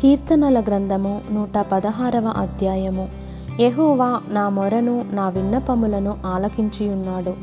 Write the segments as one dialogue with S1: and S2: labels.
S1: కీర్తనల గ్రంథము నూట పదహారవ అధ్యాయము. యహోవా నా మొరను నా విన్నపములను ఆలకించియున్నాడు.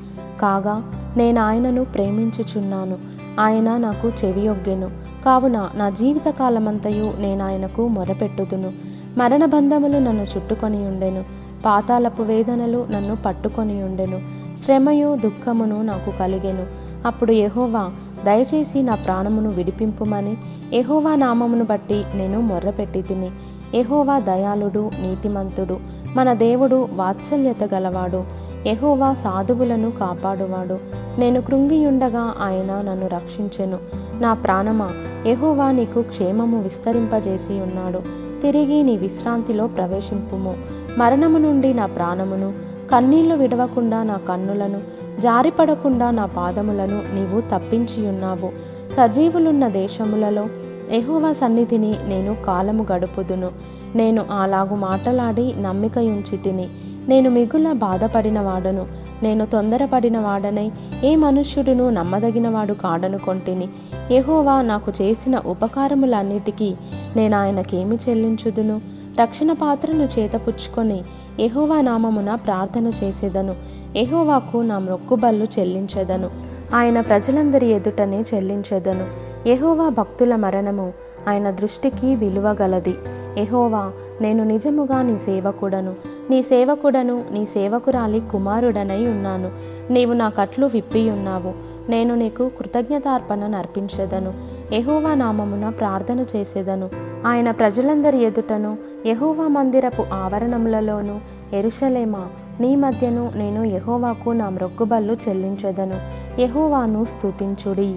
S1: కాగా నేను ఆయనను ప్రేమించుచున్నాను. ఆయన నాకు చెవియొగ్గెను. కావున నా జీవితకాలమంతయు నేను ఆయనకు మొరపెట్టుదును. మరణబంధములు నన్ను చుట్టుకొని ఉండెను పాతాలపు వేదనలు నన్ను పట్టుకొని ఉండెను శ్రమయు దుఃఖమును నాకు కలిగెను. అప్పుడు యహోవా దయచేసి నా ప్రాణమును విడిపింపుమని ఎహోవా నామమును బట్టి నేను మొర్రపెట్టి తిని ఎహోవా దయాళుడు నీతిమంతుడు మన దేవుడు వాత్సల్యత గలవాడు ఎహోవా సాధువులను కాపాడువాడు. నేను కృంగియుండగా ఆయన నన్ను రక్షించెను. నా ప్రాణమా ఎహోవా నీకు క్షేమము విస్తరింపజేసి ఉన్నాడు. తిరిగి నీ విశ్రాంతిలో ప్రవేశింపుము. మరణము నుండి నా ప్రాణమును కన్నీళ్ళు విడవకుండా నా కన్నులను జారిపడకుండా నా పాదములను నీవు తప్పించియున్నావు. సజీవులున్న దేశములలో ఎహోవా సన్నిధిని నేను కాలము గడుపుదును. నేను అలాగు మాటలాడి నమ్మికయుంచి తిని నేను మిగుల బాధపడిన వాడను నేను తొందరపడిన వాడనై ఏ మనుష్యుడును నమ్మదగినవాడు కాడనుకొంటిని ఎహోవా నాకు చేసిన ఉపకారములన్నిటికీ నేను ఆయనకేమి చెల్లించుదును? రక్షణ పాత్రను చేతపుచ్చుకొని ఎహోవా నామమున ప్రార్థన చేసేదను. ఎహోవాకు నా మొక్కుబళ్ళు చెల్లించెదను. ఆయన ప్రజలందరి ఎదుటనే చెల్లించెదను. ఎహోవా భక్తుల మరణము ఆయన దృష్టికి విలువగలది. ఎహోవా నేను నిజముగా నీ సేవకుడను. నీ సేవకుడను నీ సేవకురాలి కుమారుడనై ఉన్నాను. నీవు నా కట్లు విప్పియున్నావు. నేను నీకు కృతజ్ఞతార్పణ అర్పించదను యహోవా నామమున ప్రార్థన చేసేదను. ఆయన ప్రజలందరి ఎదుటను యహోవా మందిరపు ఆవరణములలోను ఎరుషలేమా నీ మధ్యను నేను యహోవాకు నా మ్రొక్కుబళ్ళు చెల్లించదను. యహోవాను స్తుతించుడి.